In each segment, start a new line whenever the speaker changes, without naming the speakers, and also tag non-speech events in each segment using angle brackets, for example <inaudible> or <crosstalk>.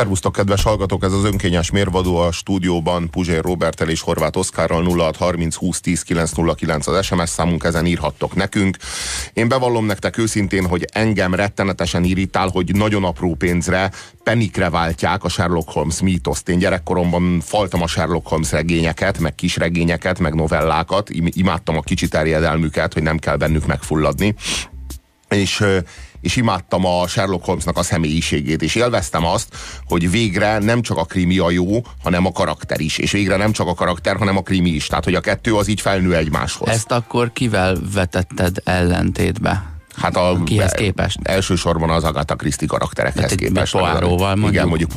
Szervusztok, kedves hallgatók! Ez az önkényes mérvadó a stúdióban Puzsér Robertel és Horváth Oszkárral 0630 20 10 909 az SMS számunk, ezen írhattok nekünk. Én bevallom nektek őszintén, hogy engem rettenetesen irritál, hogy nagyon apró pénzre, penikre váltják a Sherlock Holmes mítoszt. Én gyerekkoromban faltam a Sherlock Holmes regényeket, meg kis regényeket, meg novellákat, imádtam a kicsi terjedelmüket, hogy nem kell bennük megfulladni. És és imádtam a Sherlock Holmesnak a személyiségét, és élveztem azt, hogy végre nem csak a krimi a jó, hanem a karakter is, és végre nem csak a karakter, hanem a krimi is, tehát hogy a kettő az így felnő egymáshoz.
Ezt akkor kivel vetetted ellentétbe?
Hát a,
Kihez képest?
Elsősorban az Agatha Christie karakterekhez
Hát
képest.
Poirotval mondjuk?
Igen, mondjuk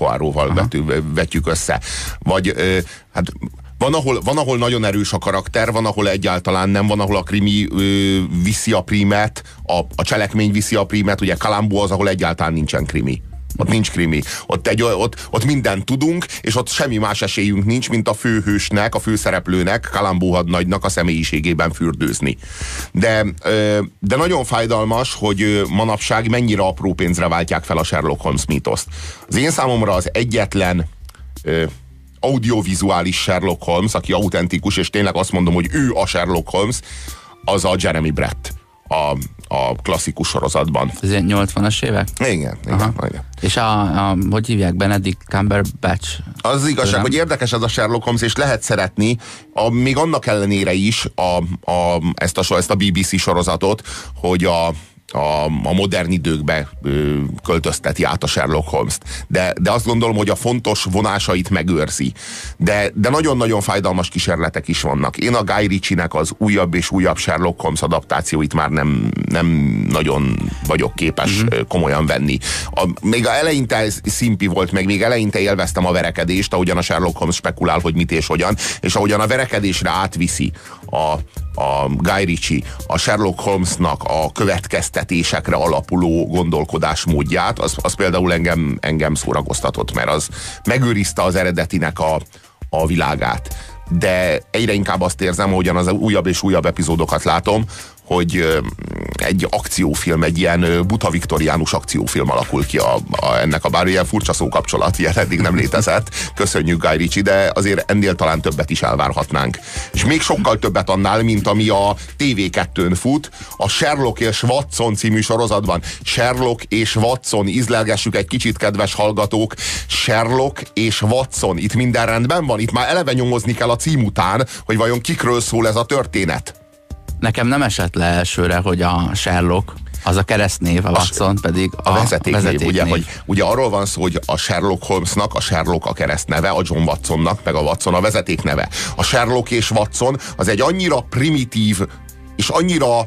vető, vetjük össze. Vagy ö, hát van ahol, van, ahol nagyon erős a karakter, van, ahol egyáltalán nem, van, ahol a krimi ö, viszi a primet, a, a cselekmény viszi a primet, ugye Kalambó az, ahol egyáltalán nincsen krimi. Ott nincs krimi. Ott, egy, ott, ott mindent tudunk, és ott semmi más esélyünk nincs, mint a főhősnek, a főszereplőnek, Kalambó hadnagynak a személyiségében fürdőzni. De, de nagyon fájdalmas, hogy manapság mennyire apró pénzre váltják fel a Sherlock Holmes mítoszt. Az én számomra az egyetlen audiovizuális Sherlock Holmes, aki autentikus, és tényleg azt mondom, hogy ő a Sherlock Holmes, az a Jeremy Brett a, a klasszikus sorozatban.
Ez ilyen 80-as évek?
Igen, igen, igen.
És a, a, hogy hívják, Benedict Cumberbatch?
Az, az igazság, hogy érdekes ez a Sherlock Holmes, és lehet szeretni, a, még annak ellenére is a, a, ezt, a, ezt a BBC sorozatot, hogy a, a, a modern időkbe ö, költözteti át a Sherlock Holmes-t. De, de azt gondolom, hogy a fontos vonásait megőrzi. De, de nagyon-nagyon fájdalmas kísérletek is vannak. Én a Guy Ritchie-nek az újabb és újabb Sherlock Holmes adaptációit már nem, nem nagyon vagyok képes mm-hmm. komolyan venni. A, még a eleinte szimpi volt, meg még eleinte élveztem a verekedést, ahogyan a Sherlock Holmes spekulál, hogy mit és hogyan, és ahogyan a verekedésre átviszi a, a Guy Ritchie a Sherlock Holmesnak a következtetésekre alapuló gondolkodásmódját, az, az például engem, engem szórakoztatott, mert az megőrizte az eredetinek a, a világát. De egyre inkább azt érzem, hogyan az újabb és újabb epizódokat látom, hogy egy akciófilm, egy ilyen buta viktoriánus akciófilm alakul ki a, a, ennek a bár ilyen furcsa szókapcsolat, ilyen eddig nem létezett. Köszönjük Guy Ritchie, de azért ennél talán többet is elvárhatnánk. És még sokkal többet annál, mint ami a TV2-n fut, a Sherlock és Watson című sorozatban. Sherlock és Watson, ízlelgessük egy kicsit, kedves hallgatók. Sherlock és Watson, itt minden rendben van? Itt már eleve nyomozni kell a cím után, hogy vajon kikről szól ez a történet.
Nekem nem esett le elsőre, hogy a Sherlock az a keresztnév, a Watson pedig a,
a vezetéknév.
vezetéknév.
Ugye, hogy, ugye arról van szó, hogy a Sherlock Holmesnak a Sherlock a keresztneve, a John Watsonnak meg a Watson a vezetékneve. A Sherlock és Watson az egy annyira primitív és annyira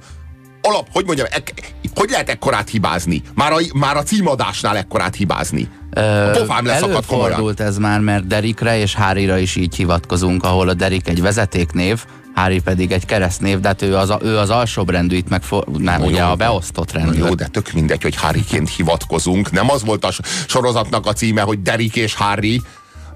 alap, hogy mondjam, ek, hogy lehet ekkorát hibázni? Már a, már a címadásnál ekkorát hibázni. A pofám leszakadt komolyan.
ez már, mert Derikre és Harryra is így hivatkozunk, ahol a Derik egy vezetéknév, Harry pedig egy keresztnév, de hát ő az, ő az alsóbb rendű, itt meg for, nem, jó, ugye a beosztott rendű.
Jó, de tök mindegy, hogy Harryként hivatkozunk. Nem az volt a sorozatnak a címe, hogy Derik és Harry,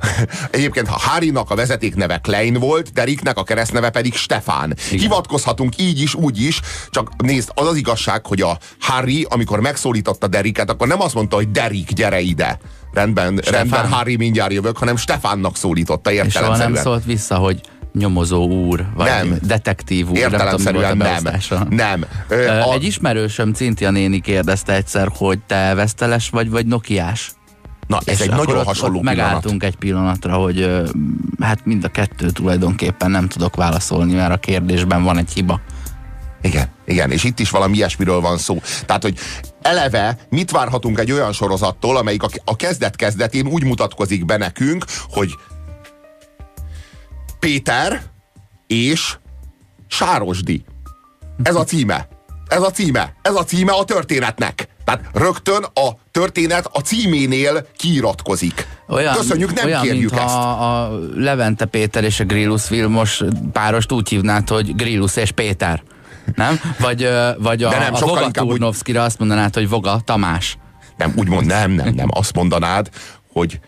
<laughs> Egyébként ha Harrynak a vezeték neve Klein volt, Deriknek a keresztneve pedig Stefán. Igen. Hivatkozhatunk így is, úgy is, csak nézd, az az igazság, hogy a Harry, amikor megszólította Deriket, akkor nem azt mondta, hogy Derik, gyere ide. Rendben, Stefán. rendben, Harry mindjárt jövök, hanem Stefánnak szólította értelemszerűen.
És nem szólt vissza, hogy nyomozó úr, vagy nem. detektív úr.
Értelemszerűen nem. Nem. nem.
Ö, a... Egy ismerősöm, Cintia néni kérdezte egyszer, hogy te veszteles vagy, vagy nokiás?
Na, ez egy nagyon
ott,
hasonló
ott megálltunk egy pillanatra, hogy hát mind a kettő tulajdonképpen nem tudok válaszolni, mert a kérdésben van egy hiba.
Igen, igen, és itt is valami ilyesmiről van szó. Tehát, hogy eleve mit várhatunk egy olyan sorozattól, amelyik a kezdet-kezdetén úgy mutatkozik be nekünk, hogy Péter és Sárosdi. Ez a címe. Ez a címe. Ez a címe a történetnek. Tehát rögtön a történet a címénél kiiratkozik. Olyan, Köszönjük, nem
olyan,
kérjük
ezt. A, a Levente Péter és a Grillus Vilmos párost úgy hívnád, hogy Grillus és Péter. Nem? Vagy, vagy a,
De nem,
a Voga Turnovszkira azt mondanád, hogy Voga Tamás.
Nem, úgy mond, nem, nem, nem. Azt mondanád, hogy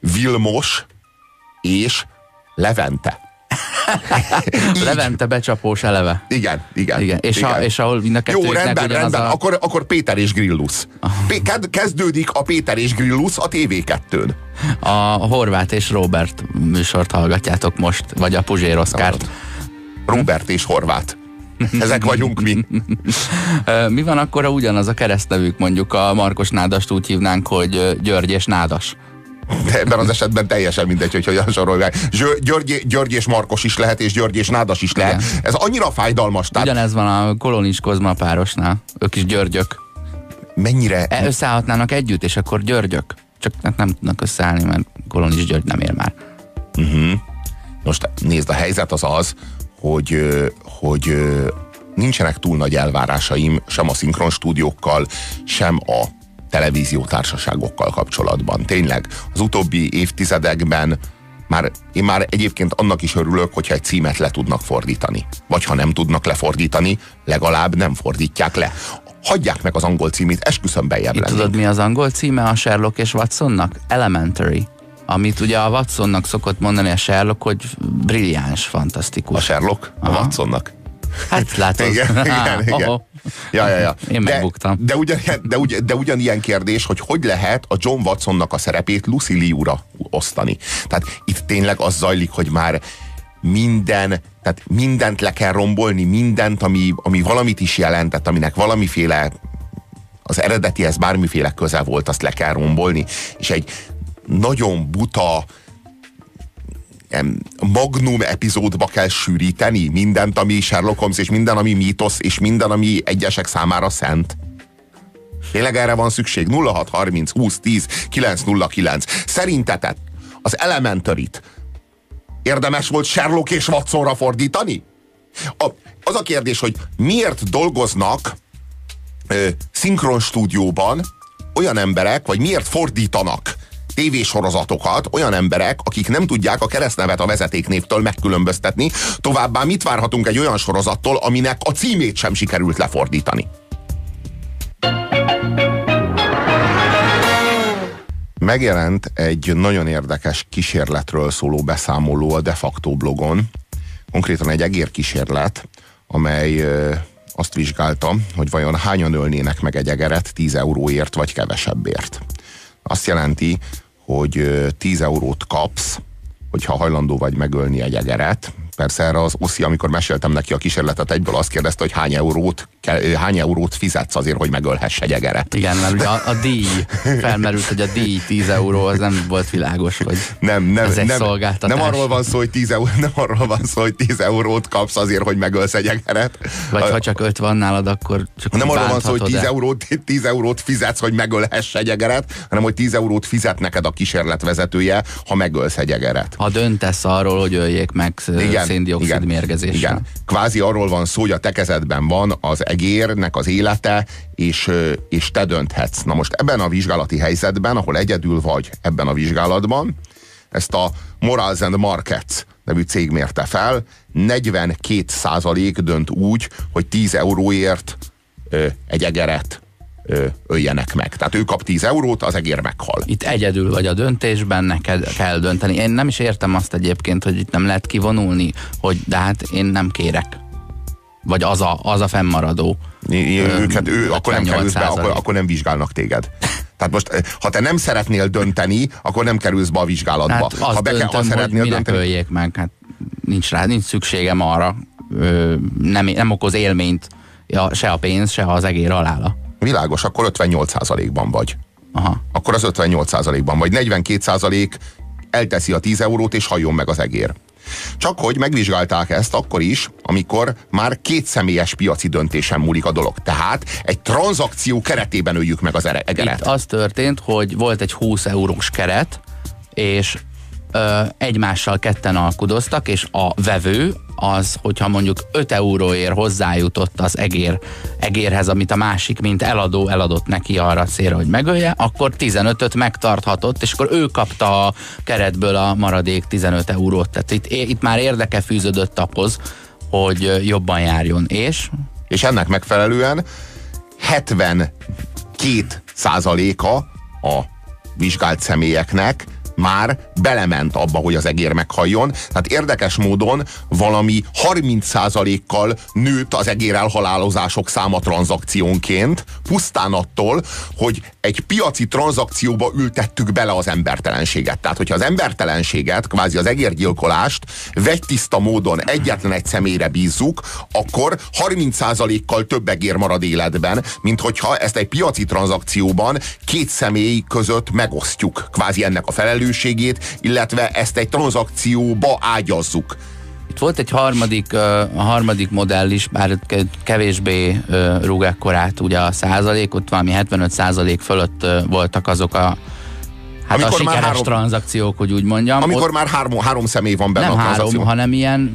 Vilmos és Levente. <laughs>
Levente becsapós eleve.
Igen, igen.
igen. És,
igen.
A, és ahol mind a
Jó, rendben, rendben. A... Akkor, akkor Péter és Grillus. Kezdődik a Péter és Grillus a TV2-n.
A Horváth és Robert műsort hallgatjátok most, vagy a Puzsér Oszkárt.
Robert és Horváth. Ezek vagyunk mi. <laughs>
mi van akkor, ha ugyanaz a keresztnevük, mondjuk a Markos Nádast úgy hívnánk, hogy György és Nádas?
De ebben az esetben teljesen mindegy, hogy hogyan sorolják. György, György és Markos is lehet, és György és Nádas is lehet. Igen. Ez annyira fájdalmas.
Tehát... Ugyanez van a Kolonis Kozma párosnál. Ők is Györgyök.
Mennyire?
E, összeállhatnának együtt, és akkor Györgyök. Csak nem tudnak összeállni, mert Kolonis György nem ér már.
Uh-huh. Most nézd, a helyzet az az, hogy, hogy nincsenek túl nagy elvárásaim sem a szinkron stúdiókkal, sem a televíziótársaságokkal kapcsolatban. Tényleg, az utóbbi évtizedekben már, én már egyébként annak is örülök, hogyha egy címet le tudnak fordítani. Vagy ha nem tudnak lefordítani, legalább nem fordítják le. Hagyják meg az angol címét, esküszöm bejebb
lenni. Tudod, mi az angol címe a Sherlock és Watsonnak? Elementary. Amit ugye a Watsonnak szokott mondani a Sherlock, hogy brilliáns, fantasztikus.
A Sherlock? Aha. A Watsonnak?
Hát <laughs> látod.
igen, igen, igen. Oh, Ja, ja, ja.
Én de, megbuktam.
De, ugyan, de, ugyan, de ugyanilyen kérdés, hogy hogy lehet a John Watsonnak a szerepét Lucy Liu-ra osztani. Tehát itt tényleg az zajlik, hogy már minden, tehát mindent le kell rombolni, mindent, ami, ami valamit is jelentett, aminek valamiféle az eredetihez bármiféle köze volt, azt le kell rombolni, és egy nagyon buta, magnum epizódba kell sűríteni mindent, ami Sherlock Holmes, és minden, ami mítosz, és minden, ami egyesek számára szent. Tényleg erre van szükség? 0630 20 10 909. Szerintetek az Elementarit érdemes volt Sherlock és Watsonra fordítani? A, az a kérdés, hogy miért dolgoznak ö, szinkron stúdióban olyan emberek, vagy miért fordítanak tévésorozatokat olyan emberek, akik nem tudják a keresztnevet a vezetéknévtől megkülönböztetni, továbbá mit várhatunk egy olyan sorozattól, aminek a címét sem sikerült lefordítani. Megjelent egy nagyon érdekes kísérletről szóló beszámoló a De facto blogon, konkrétan egy egérkísérlet, amely azt vizsgálta, hogy vajon hányan ölnének meg egy egeret 10 euróért vagy kevesebbért. Azt jelenti, hogy 10 eurót kapsz, hogyha hajlandó vagy megölni egy egeret. Persze erre az Oszi, amikor meséltem neki a kísérletet, egyből azt kérdezte, hogy hány eurót, hány eurót fizetsz azért, hogy megölhess egy egeret.
Igen, mert ugye a, a díj, felmerült, hogy a díj 10 euró, az nem volt világos, hogy
nem, nem,
ez egy
nem,
szolgáltatás.
Nem arról van szó, hogy 10 euró, nem arról van szó, hogy 10 eurót kapsz azért, hogy megölsz egy egeret.
Vagy a, ha csak 5 van nálad, akkor csak
Nem arról van szó, hogy 10 eurót, 10 eurót fizetsz, hogy megölhess egy egeret, hanem hogy 10 eurót fizet neked a kísérletvezetője, ha megölsz egy egeret.
Ha döntesz arról, hogy öljék meg igen, széndiokszid igen, mérgezéssel. Igen.
Kvázi arról van szó, hogy a tekezetben van az egérnek az élete, és, és te dönthetsz. Na most ebben a vizsgálati helyzetben, ahol egyedül vagy ebben a vizsgálatban, ezt a Morals and Markets nevű cég mérte fel, 42 százalék dönt úgy, hogy 10 euróért ö, egy egeret ö, öljenek meg. Tehát ő kap 10 eurót, az egér meghal.
Itt egyedül vagy a döntésben, neked kell dönteni. Én nem is értem azt egyébként, hogy itt nem lehet kivonulni, hogy de hát én nem kérek. Vagy az a, az a fennmaradó.
Őket, ő, akkor nem kerülsz be, akkor, akkor nem vizsgálnak téged. Tehát most, ha te nem szeretnél dönteni, akkor nem kerülsz be a vizsgálatba. Hát
ha be döntöm, ha szeretnél hogy dönteni... meg, hát nincs rá, nincs szükségem arra. Ö, nem, nem okoz élményt ja, se a pénz, se az egér halála.
Világos, akkor 58%-ban vagy.
Aha.
Akkor az 58%-ban vagy. 42% elteszi a 10 eurót, és halljon meg az egér. Csak hogy megvizsgálták ezt akkor is, amikor már két személyes piaci döntésen múlik a dolog. Tehát egy tranzakció keretében öljük meg az egeret.
Itt az történt, hogy volt egy 20 eurós keret, és ö, egymással ketten alkudoztak, és a vevő az, hogyha mondjuk 5 euróért hozzájutott az egér, egérhez, amit a másik, mint eladó eladott neki arra célra, hogy megölje, akkor 15-öt megtarthatott, és akkor ő kapta a keretből a maradék 15 eurót. Tehát itt, itt már érdeke fűződött ahhoz, hogy jobban járjon. És?
És ennek megfelelően 72 százaléka a vizsgált személyeknek már belement abba, hogy az egér meghalljon. Tehát érdekes módon valami 30%-kal nőtt az egér elhalálozások száma tranzakciónként, pusztán attól, hogy egy piaci tranzakcióba ültettük bele az embertelenséget. Tehát, hogyha az embertelenséget, kvázi az egérgyilkolást vegytiszta módon egyetlen egy személyre bízzuk, akkor 30%-kal több egér marad életben, mint hogyha ezt egy piaci tranzakcióban két személy között megosztjuk kvázi ennek a felelősségét, illetve ezt egy tranzakcióba ágyazzuk.
Itt volt egy harmadik, a harmadik modell is, bár kevésbé rúg ekkorát ugye a százalék, ott valami 75 százalék fölött voltak azok a Hát amikor a sikeres már három, tranzakciók, hogy úgy mondjam.
Amikor ott, már három, három személy van benne
nem a három, hanem ilyen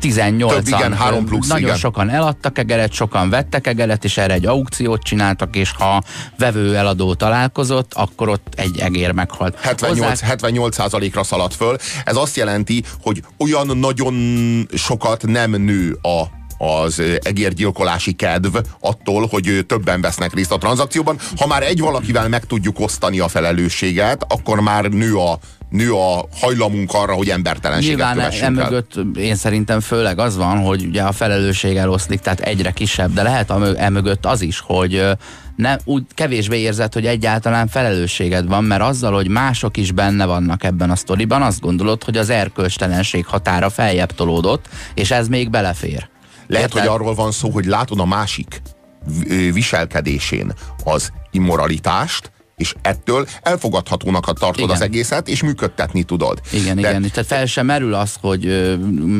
18 Több,
igen, három plusz,
Nagyon
igen.
sokan eladtak egeret, sokan vettek egeret, és erre egy aukciót csináltak, és ha vevő eladó találkozott, akkor ott egy egér meghalt.
78, 78 ra szaladt föl. Ez azt jelenti, hogy olyan nagyon sokat nem nő a az egérgyilkolási kedv attól, hogy többen vesznek részt a tranzakcióban. Ha már egy valakivel meg tudjuk osztani a felelősséget, akkor már nő a, nő a hajlamunk arra, hogy embertelenséget Nyilván kövessünk
emögött én szerintem főleg az van, hogy ugye a felelősség eloszlik, tehát egyre kisebb, de lehet emögött az is, hogy ne, úgy kevésbé érzed, hogy egyáltalán felelősséged van, mert azzal, hogy mások is benne vannak ebben a sztoriban, azt gondolod, hogy az erkölcstelenség határa feljebb tolódott, és ez még belefér.
Lehet, Érted? hogy arról van szó, hogy látod a másik viselkedésén az immoralitást, és ettől elfogadhatónak tartod igen. az egészet, és működtetni tudod.
Igen, De... igen. Tehát fel sem merül az, hogy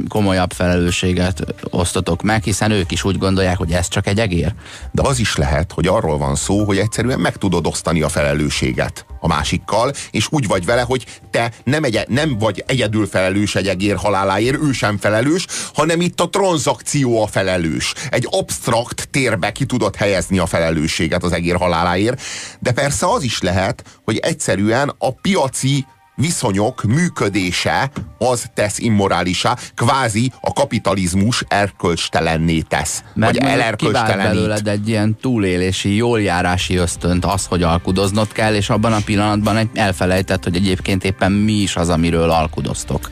komolyabb felelősséget osztotok meg, hiszen ők is úgy gondolják, hogy ez csak egy egér.
De az is lehet, hogy arról van szó, hogy egyszerűen meg tudod osztani a felelősséget a másikkal, és úgy vagy vele, hogy te nem, egy, nem vagy egyedül felelős egy egér haláláért, ő sem felelős, hanem itt a tranzakció a felelős. Egy absztrakt térbe ki tudod helyezni a felelősséget az egér haláláért, de persze az is lehet, hogy egyszerűen a piaci viszonyok működése az tesz immorálisá, kvázi a kapitalizmus erkölcstelenné tesz.
Mert vagy elerkölcstelenít. belőled egy ilyen túlélési, jóljárási ösztönt az, hogy alkudoznod kell, és abban a pillanatban elfelejtett, hogy egyébként éppen mi is az, amiről alkudoztok.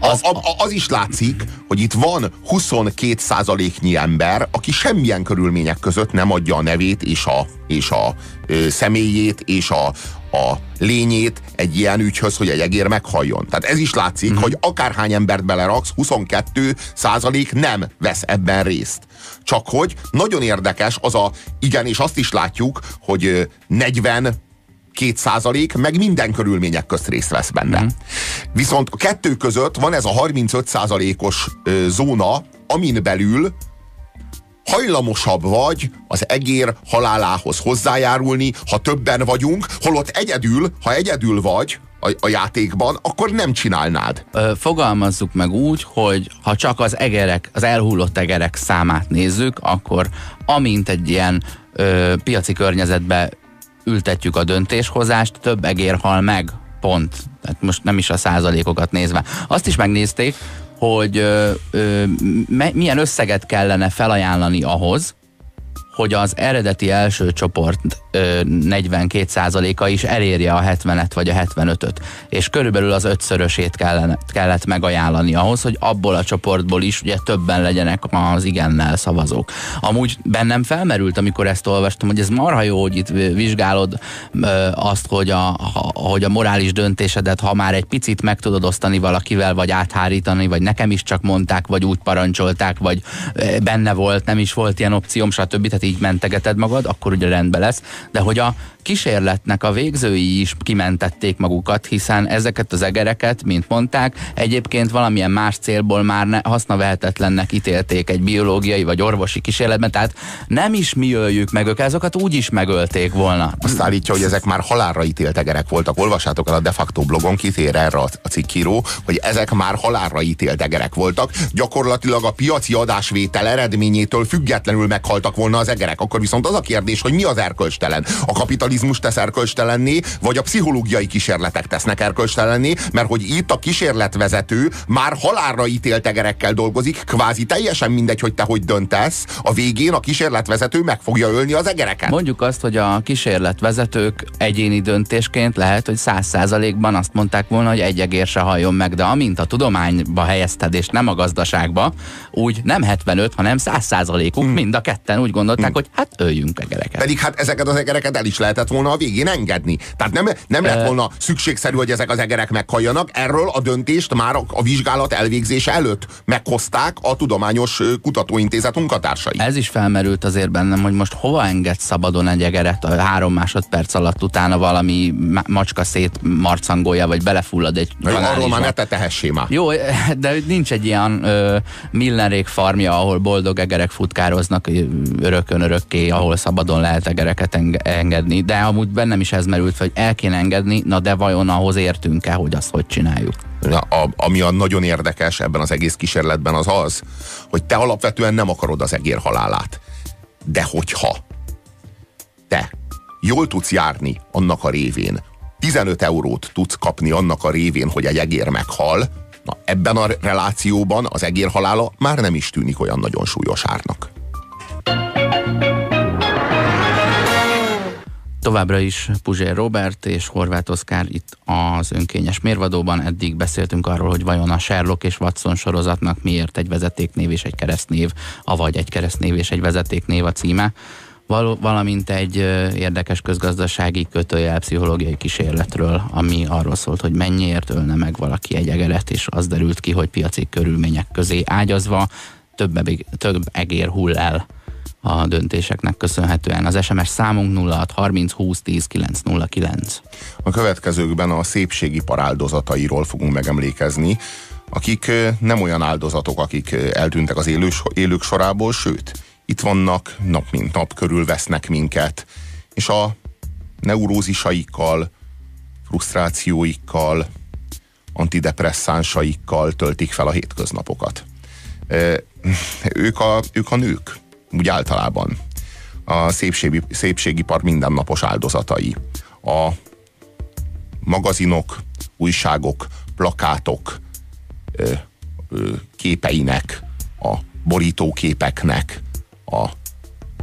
Az, a, a, az is látszik, hogy itt van 22 százaléknyi ember, aki semmilyen körülmények között nem adja a nevét és a, és a ö, személyét és a, a lényét egy ilyen ügyhöz, hogy egy egér meghalljon. Tehát ez is látszik, uh-huh. hogy akárhány embert beleraksz, 22 százalék nem vesz ebben részt. Csak hogy nagyon érdekes az a, igen, és azt is látjuk, hogy 40 két százalék, meg minden körülmények közt részt vesz benne. Mm. Viszont a kettő között van ez a 35 százalékos zóna, amin belül hajlamosabb vagy az egér halálához hozzájárulni, ha többen vagyunk, holott egyedül, ha egyedül vagy, a, a játékban, akkor nem csinálnád.
Ö, fogalmazzuk meg úgy, hogy ha csak az egerek, az elhullott egerek számát nézzük, akkor amint egy ilyen ö, piaci környezetbe ültetjük a döntéshozást, több egér hal meg, pont. Tehát most nem is a százalékokat nézve. Azt is megnézték, hogy ö, ö, milyen összeget kellene felajánlani ahhoz, hogy az eredeti első csoport 42%-a is elérje a 70-et vagy a 75-öt. És körülbelül az ötszörösét kellene, kellett megajánlani ahhoz, hogy abból a csoportból is ugye többen legyenek az igennel szavazók. Amúgy bennem felmerült, amikor ezt olvastam, hogy ez marha jó, hogy itt vizsgálod azt, hogy a, hogy a morális döntésedet, ha már egy picit meg tudod osztani valakivel, vagy áthárítani, vagy nekem is csak mondták, vagy úgy parancsolták, vagy benne volt, nem is volt ilyen opcióm, stb. Tehát így mentegeted magad, akkor ugye rendben lesz, de hogy a kísérletnek a végzői is kimentették magukat, hiszen ezeket az egereket, mint mondták, egyébként valamilyen más célból már ne, hasznavehetetlennek ítélték egy biológiai vagy orvosi kísérletben, tehát nem is mi öljük meg őket, azokat úgy is megölték volna.
Azt állítja, hogy ezek már halálra ítélt egerek voltak. Olvassátok el a de facto blogon, kitér erre a cikkíró, hogy ezek már halálra ítélt egerek voltak. Gyakorlatilag a piaci adásvétel eredményétől függetlenül meghaltak volna az egerek. Akkor viszont az a kérdés, hogy mi az erkölcstelen? A kapitalizmus tesz erkölcstelenné, vagy a pszichológiai kísérletek tesznek erkölcstelenné, mert hogy itt a kísérletvezető már halálra ítélt egerekkel dolgozik, kvázi teljesen mindegy, hogy te hogy döntesz, a végén a kísérletvezető meg fogja ölni az egereket.
Mondjuk azt, hogy a kísérletvezetők egyéni döntésként lehet, hogy száz százalékban azt mondták volna, hogy egy egér se halljon meg, de amint a tudományba helyezted, és nem a gazdaságba, úgy nem 75, hanem 100 százalékuk, hmm. mind a ketten úgy gondolták, hmm. hogy hát öljünk egereket.
Pedig hát ezeket az egereket el is lehetett volna a végén engedni. Tehát nem, nem lett volna szükségszerű, hogy ezek az egerek meghalljanak. Erről a döntést már a, vizsgálat elvégzése előtt meghozták a Tudományos Kutatóintézet munkatársai.
Ez is felmerült azért bennem, hogy most hova enged szabadon egy egeret a három másodperc alatt utána valami macska szét marcangolja, vagy belefullad egy
arról már ne te tehessé már.
Jó, de nincs egy ilyen ö, Millerék farmja, ahol boldog egerek futkároznak örökön örökké, ahol szabadon lehet egereket engedni. De amúgy bennem is ez merült, hogy el kéne engedni, na de vajon ahhoz értünk-e, hogy azt hogy csináljuk?
A, ami a nagyon érdekes ebben az egész kísérletben az az, hogy te alapvetően nem akarod az egér halálát. De hogyha te jól tudsz járni annak a révén, 15 eurót tudsz kapni annak a révén, hogy egy egér meghal, na ebben a relációban az egér halála már nem is tűnik olyan nagyon súlyos árnak.
Továbbra is Puzsér Robert és Horváth Oszkár itt az önkényes mérvadóban. Eddig beszéltünk arról, hogy vajon a Sherlock és Watson sorozatnak miért egy vezetéknév és egy keresztnév, avagy egy keresztnév és egy vezetéknév a címe val- valamint egy érdekes közgazdasági kötőjel pszichológiai kísérletről, ami arról szólt, hogy mennyiért ölne meg valaki egy egeret, és az derült ki, hogy piaci körülmények közé ágyazva több, ebig, több egér hull el a döntéseknek köszönhetően. Az SMS számunk 06 30 20 10 909.
A következőkben a szépségipar áldozatairól fogunk megemlékezni, akik nem olyan áldozatok, akik eltűntek az élős, élők sorából, sőt, itt vannak, nap mint nap körülvesznek minket, és a neurózisaikkal, frusztrációikkal, antidepresszánsaikkkal töltik fel a hétköznapokat. <laughs> Ők a, ők a nők, úgy általában. A szépségi, szépségipar mindennapos áldozatai. A magazinok, újságok, plakátok képeinek, a borítóképeknek, a,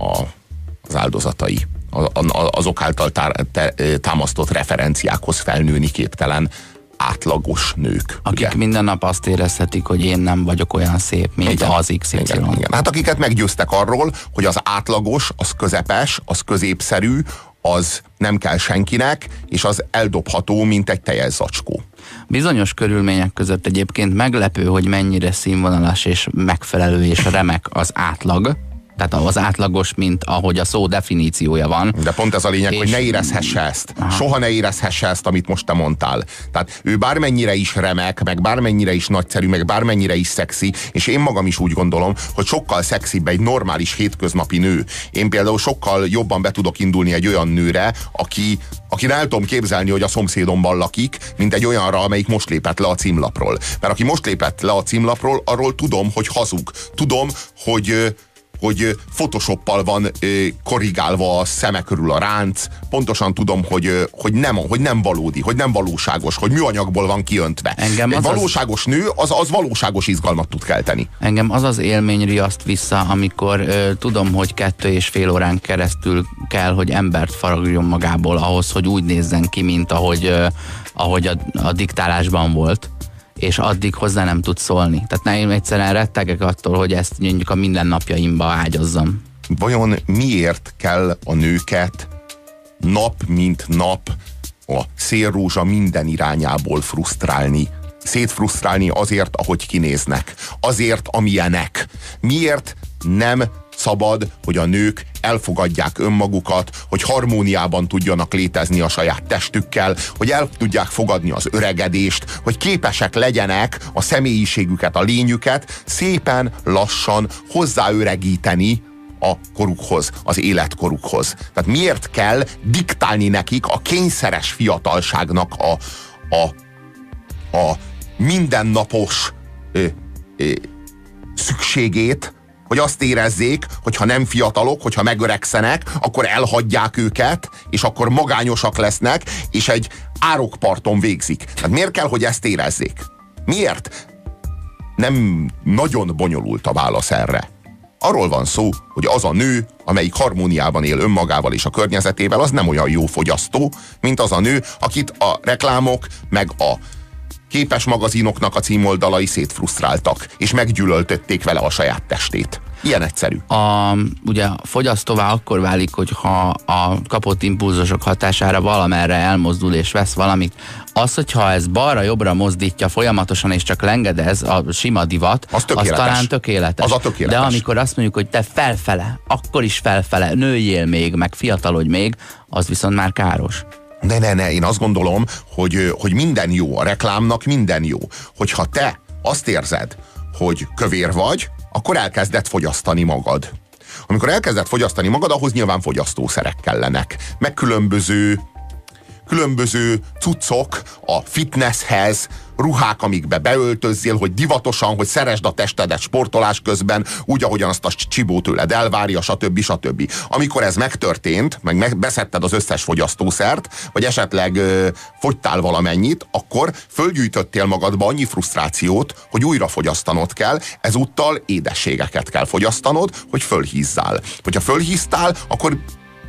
a, az áldozatai. A, a, azok által tá, te, támasztott referenciákhoz felnőni képtelen átlagos nők.
Akik ugye? minden nap azt érezhetik, hogy én nem vagyok olyan szép, mint igen, az XY. Igen, igen.
Hát akiket meggyőztek arról, hogy az átlagos, az közepes, az középszerű, az nem kell senkinek, és az eldobható, mint egy teljes zacskó.
Bizonyos körülmények között egyébként meglepő, hogy mennyire színvonalas és megfelelő és remek az átlag, tehát az átlagos, mint ahogy a szó definíciója van.
De pont ez a lényeg, és... hogy ne érezhesse ezt. Aha. Soha ne érezhesse ezt, amit most te mondtál. Tehát ő bármennyire is remek, meg bármennyire is nagyszerű, meg bármennyire is szexi, és én magam is úgy gondolom, hogy sokkal szexibb egy normális hétköznapi nő. Én például sokkal jobban be tudok indulni egy olyan nőre, aki, aki el tudom képzelni, hogy a szomszédomban lakik, mint egy olyanra, amelyik most lépett le a címlapról. Mert aki most lépett le a címlapról, arról tudom, hogy hazug. Tudom, hogy hogy photoshoppal van korrigálva a szeme körül a ránc, pontosan tudom, hogy, hogy, nem, hogy nem valódi, hogy nem valóságos, hogy műanyagból van kiöntve. Engem Egy valóságos az... nő, az, az valóságos izgalmat tud kelteni.
Engem az az élmény riaszt vissza, amikor ö, tudom, hogy kettő és fél órán keresztül kell, hogy embert faragjon magából ahhoz, hogy úgy nézzen ki, mint ahogy, ö, ahogy a, a diktálásban volt és addig hozzá nem tud szólni. Tehát nem egyszerűen rettegek attól, hogy ezt mondjuk a mindennapjaimba ágyazzam.
Vajon miért kell a nőket nap mint nap a szélrózsa minden irányából frusztrálni, szétfrusztrálni azért, ahogy kinéznek, azért, amilyenek. Miért nem szabad, hogy a nők elfogadják önmagukat, hogy harmóniában tudjanak létezni a saját testükkel, hogy el tudják fogadni az öregedést, hogy képesek legyenek a személyiségüket, a lényüket szépen lassan hozzáöregíteni a korukhoz, az életkorukhoz. Tehát miért kell diktálni nekik a kényszeres fiatalságnak a, a, a mindennapos ö, ö, szükségét, hogy azt érezzék, hogy ha nem fiatalok, hogyha megöregszenek, akkor elhagyják őket, és akkor magányosak lesznek, és egy árokparton végzik. Tehát miért kell, hogy ezt érezzék? Miért? Nem nagyon bonyolult a válasz erre. Arról van szó, hogy az a nő, amelyik harmóniában él önmagával és a környezetével, az nem olyan jó fogyasztó, mint az a nő, akit a reklámok, meg a képes magazinoknak a címoldalai szétfrusztráltak, és meggyűlöltötték vele a saját testét. Ilyen egyszerű.
A, ugye a fogyasztóvá akkor válik, hogyha a kapott impulzusok hatására valamerre elmozdul és vesz valamit. Az, hogyha ez balra-jobbra mozdítja folyamatosan és csak lengedez a sima divat,
az, tökéletes.
az talán tökéletes.
Az a tökéletes.
De amikor azt mondjuk, hogy te felfele, akkor is felfele, nőjél még, meg fiatalodj még, az viszont már káros.
Ne, ne, ne, én azt gondolom, hogy, hogy minden jó, a reklámnak minden jó. Hogyha te azt érzed, hogy kövér vagy, akkor elkezded fogyasztani magad. Amikor elkezded fogyasztani magad, ahhoz nyilván fogyasztószerek kellenek. Meg különböző, különböző cuccok a fitnesshez, ruhák, amikbe beöltözzél, hogy divatosan, hogy szeresd a testedet sportolás közben, úgy, ahogyan azt a csibó tőled elvárja, stb. stb. Amikor ez megtörtént, meg beszedted az összes fogyasztószert, vagy esetleg ö, fogytál valamennyit, akkor fölgyűjtöttél magadba annyi frusztrációt, hogy újra fogyasztanod kell, ezúttal édességeket kell fogyasztanod, hogy fölhízzál. Hogyha fölhíztál, akkor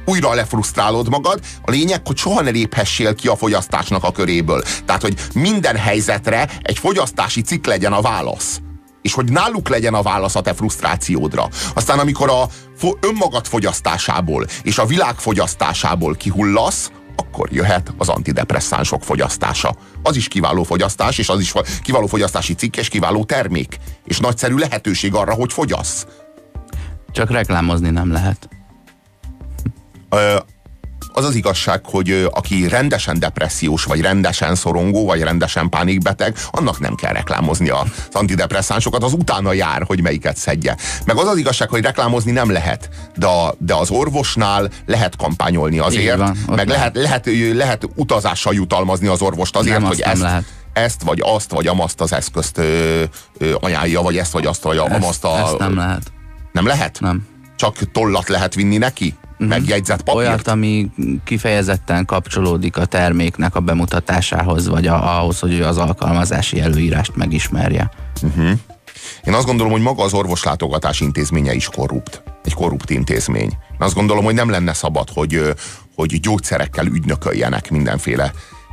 újra lefrusztrálod magad. A lényeg, hogy soha ne léphessél ki a fogyasztásnak a köréből. Tehát, hogy minden helyzetre egy fogyasztási cikk legyen a válasz és hogy náluk legyen a válasz a te frusztrációdra. Aztán amikor a fo- önmagad fogyasztásából és a világ fogyasztásából kihullasz, akkor jöhet az antidepresszánsok fogyasztása. Az is kiváló fogyasztás, és az is kiváló fogyasztási cikk, és kiváló termék. És nagyszerű lehetőség arra, hogy fogyasz.
Csak reklámozni nem lehet
az az igazság, hogy aki rendesen depressziós, vagy rendesen szorongó, vagy rendesen pánikbeteg, annak nem kell reklámozni az antidepresszánsokat, az utána jár, hogy melyiket szedje. Meg az az igazság, hogy reklámozni nem lehet, de, a, de az orvosnál lehet kampányolni azért, van, meg lehet, lehet, lehet utazással jutalmazni az orvost azért, nem, hogy ezt, lehet ezt, vagy azt, vagy amazt az eszközt ö, ö, ajánlja, vagy ezt, vagy azt, vagy amazt a...
Ezt nem lehet.
Nem lehet?
Nem.
Csak tollat lehet vinni neki? Uh-huh. megjegyzett papírt?
Olyat, ami kifejezetten kapcsolódik a terméknek a bemutatásához, vagy a, ahhoz, hogy az alkalmazási előírást megismerje.
Uh-huh. Én azt gondolom, hogy maga az orvoslátogatás intézménye is korrupt. Egy korrupt intézmény. Én azt gondolom, hogy nem lenne szabad, hogy, hogy gyógyszerekkel ügynököljenek mindenféle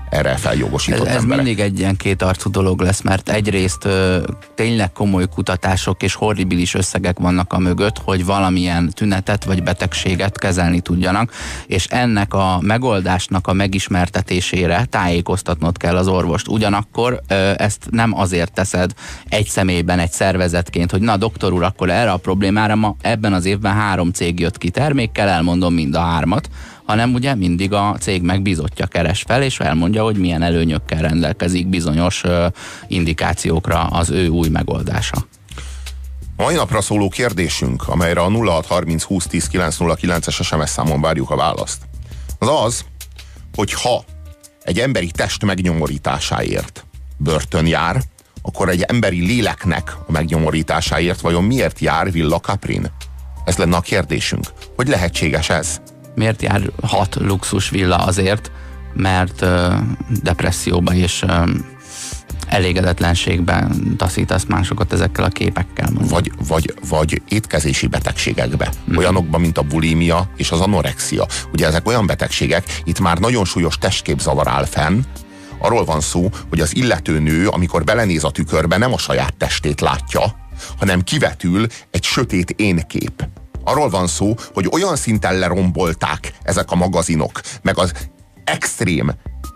erre feljogosított
ez, ez mindig egy ilyen kétarcú dolog lesz, mert egyrészt ö, tényleg komoly kutatások és horribilis összegek vannak a mögött, hogy valamilyen tünetet vagy betegséget kezelni tudjanak, és ennek a megoldásnak a megismertetésére tájékoztatnod kell az orvost. Ugyanakkor ö, ezt nem azért teszed egy személyben, egy szervezetként, hogy na doktor úr, akkor erre a problémára ma ebben az évben három cég jött ki termékkel, elmondom mind a hármat, hanem ugye mindig a cég megbízottja keres fel, és elmondja, hogy milyen előnyökkel rendelkezik bizonyos indikációkra az ő új megoldása.
A mai napra szóló kérdésünk, amelyre a 0630 20 10 909-es SMS számon várjuk a választ, az az, hogy ha egy emberi test megnyomorításáért börtön jár, akkor egy emberi léleknek a megnyomorításáért vajon miért jár Villa Caprin? Ez lenne a kérdésünk. Hogy lehetséges ez?
Miért jár hat luxus villa azért, mert ö, depresszióba és ö, elégedetlenségben taszítasz másokat ezekkel a képekkel.
Vagy, vagy, vagy étkezési betegségekbe. Mm. Olyanokban, mint a bulimia és az anorexia. Ugye ezek olyan betegségek, itt már nagyon súlyos testképzavar áll fenn, arról van szó, hogy az illető nő, amikor belenéz a tükörbe, nem a saját testét látja, hanem kivetül egy sötét énkép arról van szó, hogy olyan szinten lerombolták ezek a magazinok, meg az extrém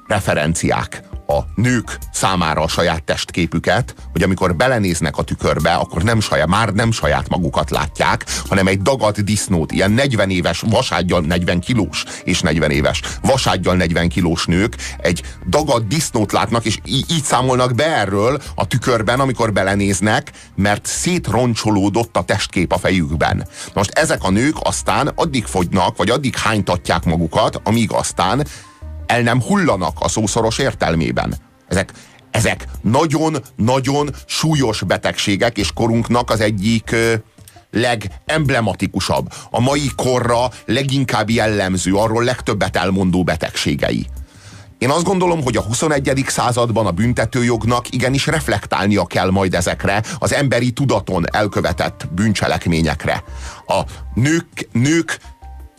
referenciák a nők számára a saját testképüket, hogy amikor belenéznek a tükörbe, akkor nem saját, már nem saját magukat látják, hanem egy dagad disznót, ilyen 40 éves vaságyal 40 kilós és 40 éves vaságyal 40 kilós nők egy dagad disznót látnak, és így számolnak be erről a tükörben, amikor belenéznek, mert szétroncsolódott a testkép a fejükben. Most ezek a nők aztán addig fogynak, vagy addig hánytatják magukat, amíg aztán el nem hullanak a szószoros értelmében. Ezek, ezek nagyon-nagyon súlyos betegségek, és korunknak az egyik legemblematikusabb, a mai korra leginkább jellemző, arról legtöbbet elmondó betegségei. Én azt gondolom, hogy a 21. században a büntetőjognak igenis reflektálnia kell majd ezekre az emberi tudaton elkövetett bűncselekményekre. A nők, nők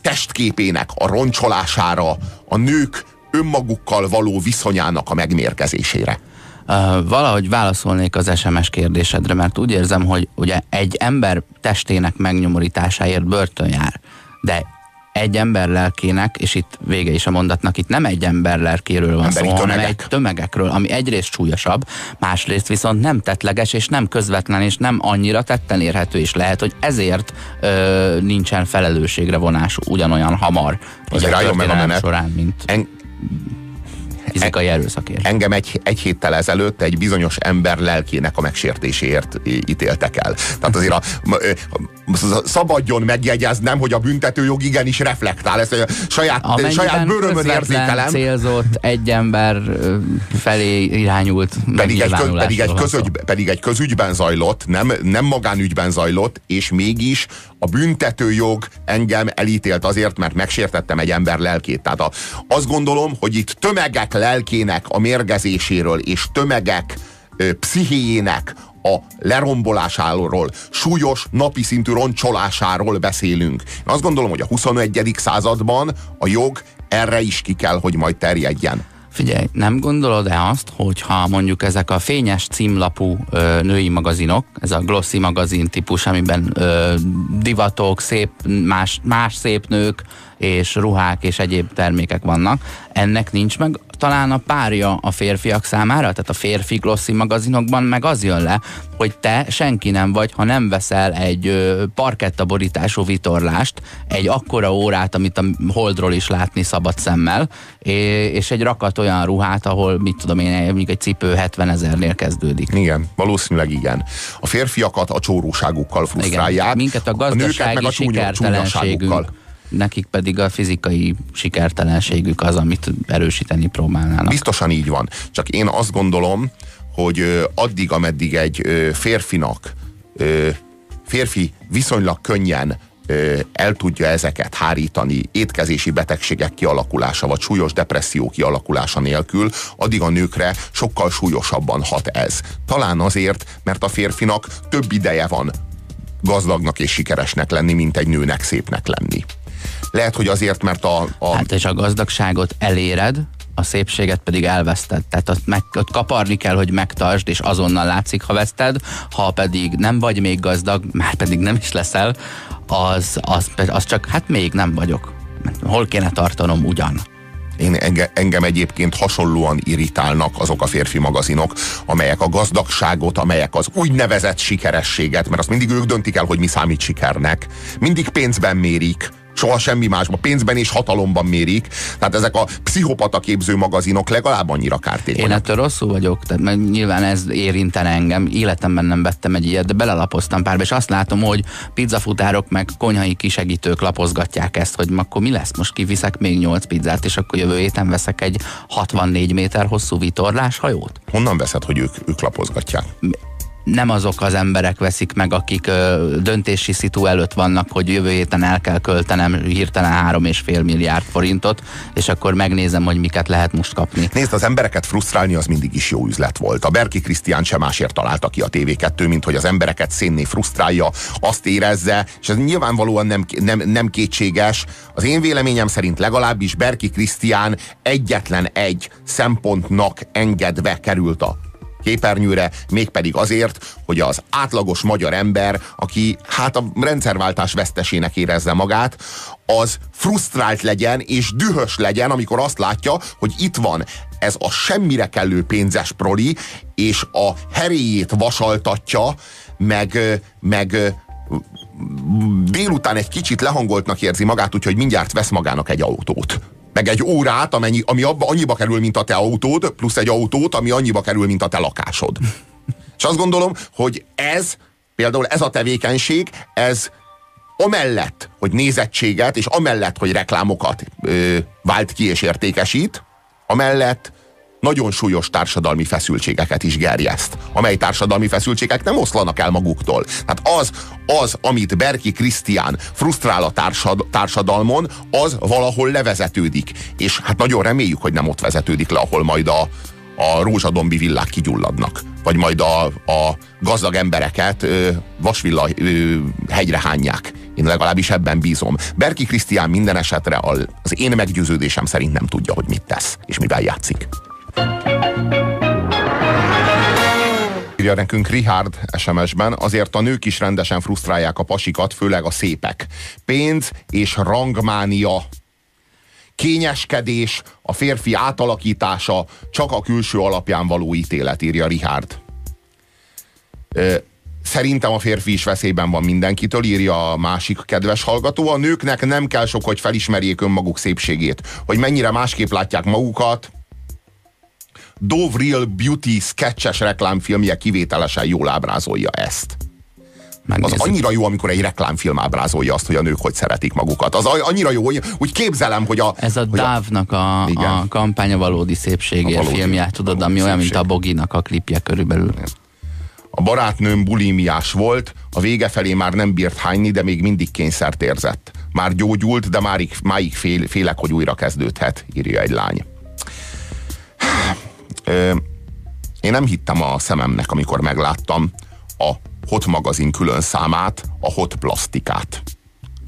testképének a roncsolására, a nők önmagukkal való viszonyának a megmérgezésére.
Uh, valahogy válaszolnék az SMS kérdésedre, mert úgy érzem, hogy ugye egy ember testének megnyomorításáért börtön jár, de egy ember lelkének, és itt vége is a mondatnak, itt nem egy ember lelkéről van Emberi szó, tömegek. hanem egy tömegekről, ami egyrészt súlyosabb, másrészt viszont nem tetleges, és nem közvetlen, és nem annyira tetten érhető, és lehet, hogy ezért ö, nincsen felelősségre vonás ugyanolyan hamar.
Azért álljon meg a menet.
Során, mint... En fizikai erőszakért.
Engem egy, egy héttel ezelőtt egy bizonyos ember lelkének a megsértéséért ítéltek el. Tehát azért a, a, szabadjon megjegyeznem, hogy a büntetőjog igenis reflektál. Ezt a saját, Amennyiben saját bőrömön érzékelem.
célzott egy ember felé irányult
pedig egy, köz, pedig, egy közügy, pedig egy közügyben zajlott, nem, nem magánügyben zajlott, és mégis a büntetőjog engem elítélt azért, mert megsértettem egy ember lelkét. Tehát a, azt gondolom, hogy itt tömegek lelkének a mérgezéséről és tömegek ö, pszichéjének a lerombolásáról, súlyos napi szintű roncsolásáról beszélünk. Én azt gondolom, hogy a 21. században a jog erre is ki kell, hogy majd terjedjen.
Figyelj, nem gondolod-e azt, hogyha mondjuk ezek a fényes címlapú ö, női magazinok, ez a glossy magazin típus, amiben ö, divatok, szép, más, más szép nők és ruhák és egyéb termékek vannak, ennek nincs meg talán a párja a férfiak számára, tehát a férfi glossy magazinokban meg az jön le, hogy te senki nem vagy, ha nem veszel egy parkettaborítású vitorlást, egy akkora órát, amit a holdról is látni szabad szemmel, és egy rakat olyan ruhát, ahol mit tudom én, mondjuk egy cipő 70 ezernél kezdődik.
Igen, valószínűleg igen. A férfiakat a csóróságukkal frusztrálják. Igen.
Minket a gazdasági a meg a sikertelenségünk nekik pedig a fizikai sikertelenségük az, amit erősíteni próbálnának.
Biztosan így van. Csak én azt gondolom, hogy addig, ameddig egy férfinak férfi viszonylag könnyen el tudja ezeket hárítani étkezési betegségek kialakulása, vagy súlyos depresszió kialakulása nélkül, addig a nőkre sokkal súlyosabban hat ez. Talán azért, mert a férfinak több ideje van gazdagnak és sikeresnek lenni, mint egy nőnek szépnek lenni. Lehet, hogy azért, mert a... a...
Hát és a gazdagságot eléred, a szépséget pedig elveszted. Tehát ott, meg, ott kaparni kell, hogy megtartsd, és azonnal látszik, ha veszted. Ha pedig nem vagy még gazdag, már pedig nem is leszel, az, az, az csak, hát még nem vagyok. Hol kéne tartanom ugyan?
Én enge, engem egyébként hasonlóan irritálnak azok a férfi magazinok, amelyek a gazdagságot, amelyek az úgynevezett sikerességet, mert azt mindig ők döntik el, hogy mi számít sikernek. Mindig pénzben mérik soha semmi másban, pénzben és hatalomban mérik. Tehát ezek a pszichopata képző magazinok legalább annyira kártékonyak.
Én ettől rosszul vagyok, tehát mert nyilván ez érintene engem. Életemben nem vettem egy ilyet, de belelapoztam párba, és azt látom, hogy pizzafutárok meg konyhai kisegítők lapozgatják ezt, hogy akkor mi lesz? Most kiviszek még 8 pizzát, és akkor jövő héten veszek egy 64 méter hosszú vitorlás hajót?
Honnan veszed, hogy ők, ők lapozgatják?
Nem azok az emberek veszik meg, akik ö, döntési szitu előtt vannak, hogy jövő héten el kell költenem hirtelen három és fél milliárd forintot, és akkor megnézem, hogy miket lehet most kapni.
Nézd, az embereket frusztrálni az mindig is jó üzlet volt. A Berki Krisztián sem másért találta ki a TV2, mint hogy az embereket szénné frusztrálja, azt érezze, és ez nyilvánvalóan nem, nem, nem kétséges. Az én véleményem szerint legalábbis Berki Krisztián egyetlen egy szempontnak engedve került a képernyőre, mégpedig azért, hogy az átlagos magyar ember, aki hát a rendszerváltás vesztesének érezze magát, az frusztrált legyen és dühös legyen, amikor azt látja, hogy itt van ez a semmire kellő pénzes proli, és a heréjét vasaltatja, meg, meg délután egy kicsit lehangoltnak érzi magát, úgyhogy mindjárt vesz magának egy autót meg egy órát, amennyi, ami abba, annyiba kerül, mint a te autód, plusz egy autót, ami annyiba kerül, mint a te lakásod. <laughs> És azt gondolom, hogy ez, például ez a tevékenység, ez amellett, hogy nézettséget, és amellett, hogy reklámokat ö, vált ki és értékesít, amellett nagyon súlyos társadalmi feszültségeket is gerjeszt, amely társadalmi feszültségek nem oszlanak el maguktól. Tehát az, az amit Berki Krisztián frusztrál a társad, társadalmon, az valahol levezetődik. És hát nagyon reméljük, hogy nem ott vezetődik le, ahol majd a, a rózsadombi villák kigyulladnak. Vagy majd a, a gazdag embereket ö, vasvilla ö, hegyre hányják. Én legalábbis ebben bízom. Berki Krisztián minden esetre az én meggyőződésem szerint nem tudja, hogy mit tesz, és mivel játszik. Írja nekünk Richard SMS-ben, azért a nők is rendesen frusztrálják a pasikat, főleg a szépek. Pénz és rangmánia kényeskedés, a férfi átalakítása, csak a külső alapján való ítélet, írja Richard. Szerintem a férfi is veszélyben van mindenkitől, írja a másik kedves hallgató. A nőknek nem kell sok, hogy felismerjék önmaguk szépségét. Hogy mennyire másképp látják magukat, Dove Real Beauty sketches reklámfilmje kivételesen jól ábrázolja ezt. Megnézzük. Az annyira jó, amikor egy reklámfilm ábrázolja azt, hogy a nők hogy szeretik magukat. Az annyira jó, hogy úgy képzelem, hogy a...
Ez a Dávnak a, a, a kampánya valódi szépségért a valódi, tudod, ami olyan, mint a Boginak a klipje körülbelül.
A barátnőm bulimiás volt, a vége felé már nem bírt hányni, de még mindig kényszert érzett. Már gyógyult, de már máig fél, félek, hogy újra kezdődhet, írja egy lány. Én nem hittem a szememnek, amikor megláttam a Hot magazin külön számát, a Hot plastikát.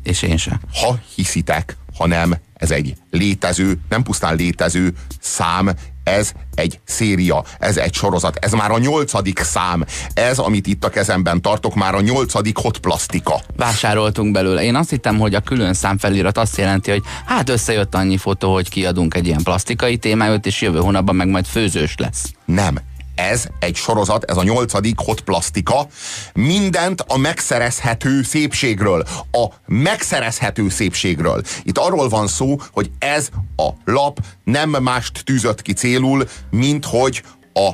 És én sem.
Ha hiszitek, ha nem, ez egy létező, nem pusztán létező szám, ez egy széria, ez egy sorozat, ez már a nyolcadik szám. Ez, amit itt a kezemben tartok, már a nyolcadik hot plastika.
Vásároltunk belőle. Én azt hittem, hogy a külön szám felirat azt jelenti, hogy hát összejött annyi fotó, hogy kiadunk egy ilyen plastikai témáját, és jövő hónapban meg majd főzős lesz.
Nem ez egy sorozat, ez a nyolcadik hot plastika, mindent a megszerezhető szépségről, a megszerezhető szépségről. Itt arról van szó, hogy ez a lap nem mást tűzött ki célul, mint hogy a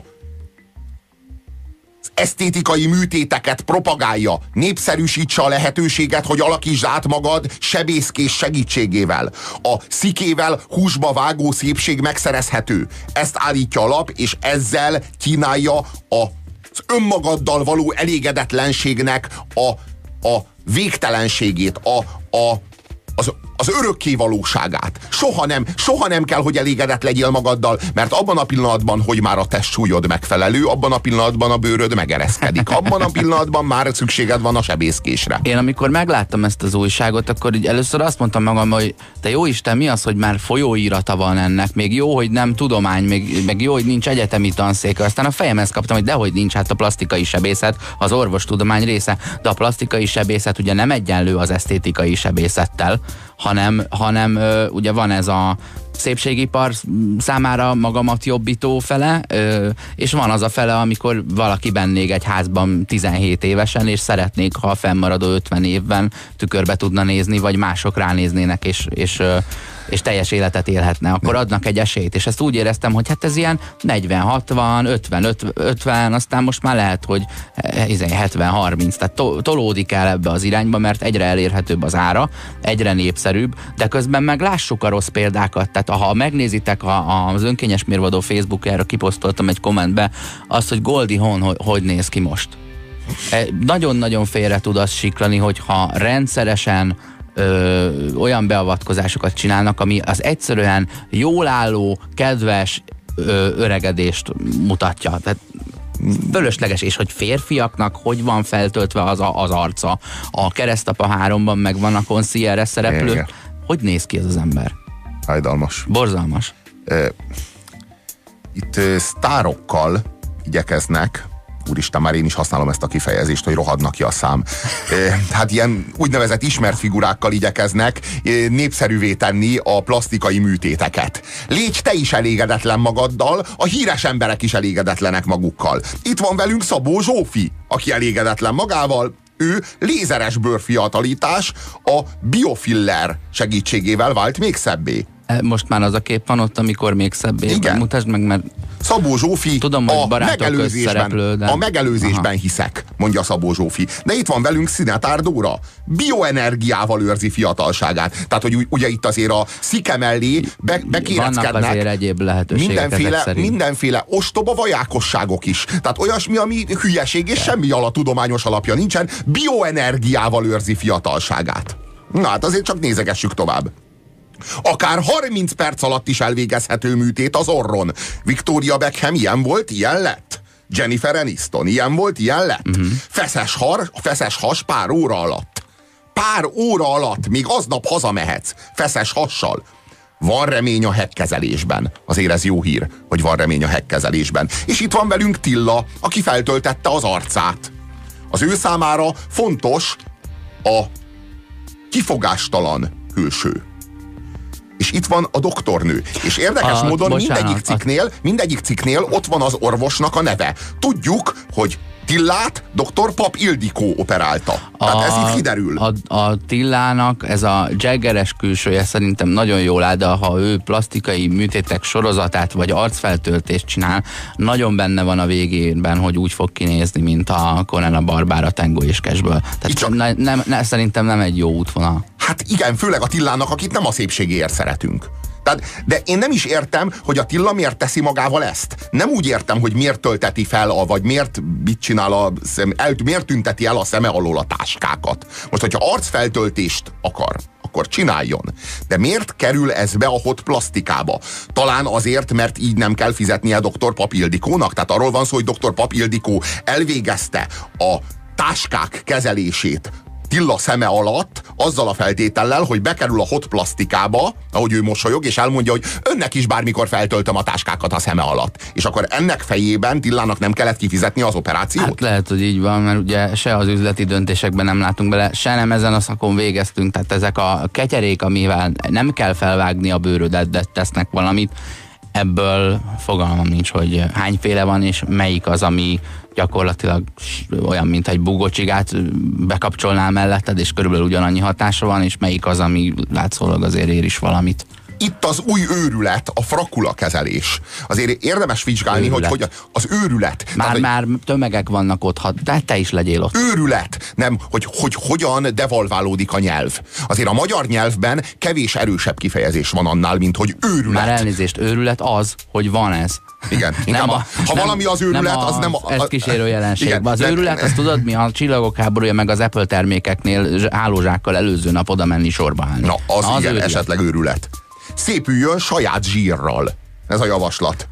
esztétikai műtéteket propagálja, népszerűsítse a lehetőséget, hogy alakítsd át magad sebészkés segítségével. A szikével húsba vágó szépség megszerezhető. Ezt állítja a lap, és ezzel kínálja a, az önmagaddal való elégedetlenségnek a, a végtelenségét, a, a, az, az örökké valóságát. Soha nem, soha nem kell, hogy elégedett legyél magaddal, mert abban a pillanatban, hogy már a testsúlyod megfelelő, abban a pillanatban a bőröd megereszkedik. Abban a pillanatban már szükséged van a sebészkésre.
Én amikor megláttam ezt az újságot, akkor így először azt mondtam magam, hogy te jó Isten, mi az, hogy már folyóírata van ennek, még jó, hogy nem tudomány, még, még jó, hogy nincs egyetemi tanszék. Aztán a fejemhez kaptam, hogy dehogy nincs, hát a plastikai sebészet az orvostudomány része, de a plastikai sebészet ugye nem egyenlő az esztétikai sebészettel, hanem, hanem ugye van ez a szépségipar számára magamat jobbító fele, és van az a fele, amikor valaki bennék egy házban 17 évesen, és szeretnék, ha a fennmaradó 50 évben tükörbe tudna nézni, vagy mások ránéznének, és, és és teljes életet élhetne, akkor adnak egy esélyt. És ezt úgy éreztem, hogy hát ez ilyen 40-60, 50, 50, aztán most már lehet, hogy 70-30, eh, tehát to, tolódik el ebbe az irányba, mert egyre elérhetőbb az ára, egyre népszerűbb, de közben meg lássuk a rossz példákat. Tehát ha megnézitek a, az önkényes mérvadó Facebookjára, kiposztoltam egy kommentbe azt, hogy Goldie Hawn hogy, hogy néz ki most. E, nagyon-nagyon félre tud az siklani, hogyha rendszeresen ö, olyan beavatkozásokat csinálnak, ami az egyszerűen jól álló, kedves ö, öregedést mutatja. Tehát fölösleges, és hogy férfiaknak hogy van feltöltve az, a, az arca. A keresztapa háromban meg van a concierge szereplő. Igen. Hogy néz ki ez az ember?
Hajdalmas.
Borzalmas.
Itt sztárokkal igyekeznek úristen, már én is használom ezt a kifejezést, hogy rohadnak ki a szám. Hát ilyen úgynevezett ismert figurákkal igyekeznek népszerűvé tenni a plastikai műtéteket. Légy te is elégedetlen magaddal, a híres emberek is elégedetlenek magukkal. Itt van velünk Szabó Zsófi, aki elégedetlen magával, ő lézeres bőrfiatalítás a biofiller segítségével vált még szebbé.
E, most már az a kép van ott, amikor még szebbé. Igen. Mutasd meg, mert
Szabó Zsófi
Tudom, hogy
a megelőzésben,
de-
a megelőzésben
Aha.
hiszek, mondja Szabó Zsófi. De itt van velünk Szinetár Dóra. Bioenergiával őrzi fiatalságát. Tehát, hogy ugye itt azért a szike mellé be,
Vannak
bekéreckednek
azért egyéb lehetőségek
mindenféle, mindenféle ostoba vajákosságok is. Tehát olyasmi, ami hülyeség, és semmi ala tudományos alapja nincsen, bioenergiával őrzi fiatalságát. Na hát azért csak nézegessük tovább. Akár 30 perc alatt is elvégezhető műtét az orron. Victoria Beckham ilyen volt, ilyen lett. Jennifer Aniston ilyen volt, ilyen lett. Uh-huh. Feszes, har, feszes has pár óra alatt. Pár óra alatt, még aznap hazamehetsz. Feszes hassal. Van remény a hekkezelésben. Azért ez jó hír, hogy van remény a hekkezelésben. És itt van velünk Tilla, aki feltöltette az arcát. Az ő számára fontos a kifogástalan külső. És itt van a doktornő. És érdekes
A-
módon
bocsánat,
mindegyik cikknél, mindegyik cikknél ott van az orvosnak a neve. Tudjuk, hogy Tillát dr. Pap Ildikó operálta. Tehát ez itt kiderül.
A, a Tillának ez a jaggeres külsője szerintem nagyon jól áll, de ha ő plastikai műtétek sorozatát vagy arcfeltöltést csinál, nagyon benne van a végében, hogy úgy fog kinézni, mint a Conan a Barbár a Tango és Cashből. Tehát
csak-
ne, nem, ne, szerintem nem egy jó útvonal.
Hát igen, főleg a Tillának, akit nem a szépségéért szeretünk. Tehát, de én nem is értem, hogy a Tilla miért teszi magával ezt. Nem úgy értem, hogy miért tölteti fel, a, vagy miért mit csinál a szem, el, miért tünteti el a szeme alól a táskákat. Most, hogyha arcfeltöltést akar, akkor csináljon. De miért kerül ez be a hot plastikába? Talán azért, mert így nem kell fizetnie dr. Papildikónak? Tehát arról van szó, hogy dr. Papildikó elvégezte a táskák kezelését Tilla szeme alatt, azzal a feltétellel, hogy bekerül a hot plastikába, ahogy ő mosolyog, és elmondja, hogy önnek is bármikor feltöltöm a táskákat a szeme alatt. És akkor ennek fejében Tillának nem kellett kifizetni az operációt?
Hát lehet, hogy így van, mert ugye se az üzleti döntésekben nem látunk bele, se nem ezen a szakon végeztünk, tehát ezek a ketyerék, amivel nem kell felvágni a bőrödet, de tesznek valamit, ebből fogalmam nincs, hogy hányféle van, és melyik az, ami gyakorlatilag olyan, mint egy bugocsigát bekapcsolnál melletted, és körülbelül ugyanannyi hatása van, és melyik az, ami látszólag azért ér is valamit.
Itt az új őrület, a frakula kezelés. Azért érdemes vizsgálni, hogy,
Őrület.
hogy az őrület.
Már,
hogy
már tömegek vannak ott, ha te, te is legyél ott.
őrület, nem, hogy, hogy hogyan devalválódik a nyelv. Azért a magyar nyelvben kevés erősebb kifejezés van annál, mint hogy őrület.
Már elnézést, őrület az, hogy van ez.
Igen, <laughs> inkább a, ha valami az őrület, az nem a...
Ez kísérő jelenség.
Igen,
az
nem-
őrület, azt tudod mi? A csillagok háborúja meg az Apple termékeknél zs- hálózsákkal előző nap oda menni sorba állni.
Na, az, Na, igen,
őrület.
esetleg őrület. Szépüljön saját zsírral. Ez a javaslat.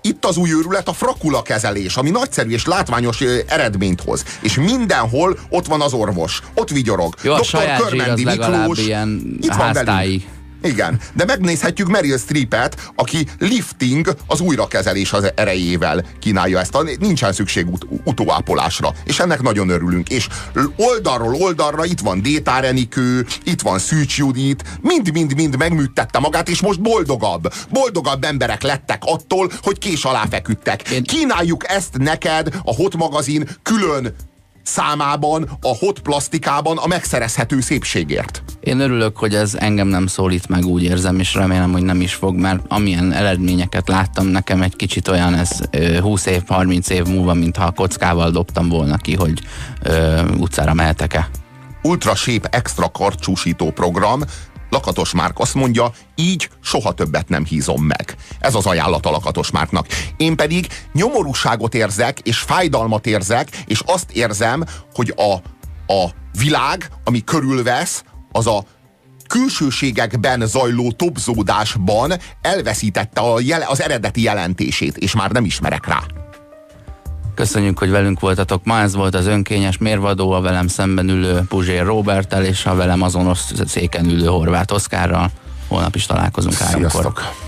Itt az új őrület a frakula kezelés, ami nagyszerű és látványos eredményt hoz. És mindenhol ott van az orvos. Ott vigyorog.
Jó, a
Dr.
saját zsír az
Körmendi Miklós
ilyen
itt van velünk. Igen, de megnézhetjük Meryl Streepet, aki lifting az újrakezelés az erejével kínálja ezt. A, nincsen szükség ut- utóápolásra, és ennek nagyon örülünk. És oldalról oldalra itt van Détár Enikő, itt van Szűcs Judit, mind-mind-mind megműtette magát, és most boldogabb. Boldogabb emberek lettek attól, hogy kés alá feküdtek. Kínáljuk ezt neked a Hot magazin külön számában, a hot plastikában a megszerezhető szépségért.
Én örülök, hogy ez engem nem szólít meg, úgy érzem, és remélem, hogy nem is fog, mert amilyen eredményeket láttam, nekem egy kicsit olyan ez ö, 20 év, 30 év múlva, mintha a kockával dobtam volna ki, hogy ö, utcára mehetek-e.
Ultra Shape Extra karcsúsító program, Lakatos Márk azt mondja, így soha többet nem hízom meg. Ez az ajánlat a Lakatos Márknak. Én pedig nyomorúságot érzek, és fájdalmat érzek, és azt érzem, hogy a, a világ, ami körülvesz, az a külsőségekben zajló topzódásban elveszítette a jele, az eredeti jelentését, és már nem ismerek rá.
Köszönjük, hogy velünk voltatok. Ma ez volt az önkényes mérvadó, a velem szemben ülő Puzsér Robertel, és a velem azonos széken ülő Horváth Oszkárral. Holnap is találkozunk.
Sziasztok!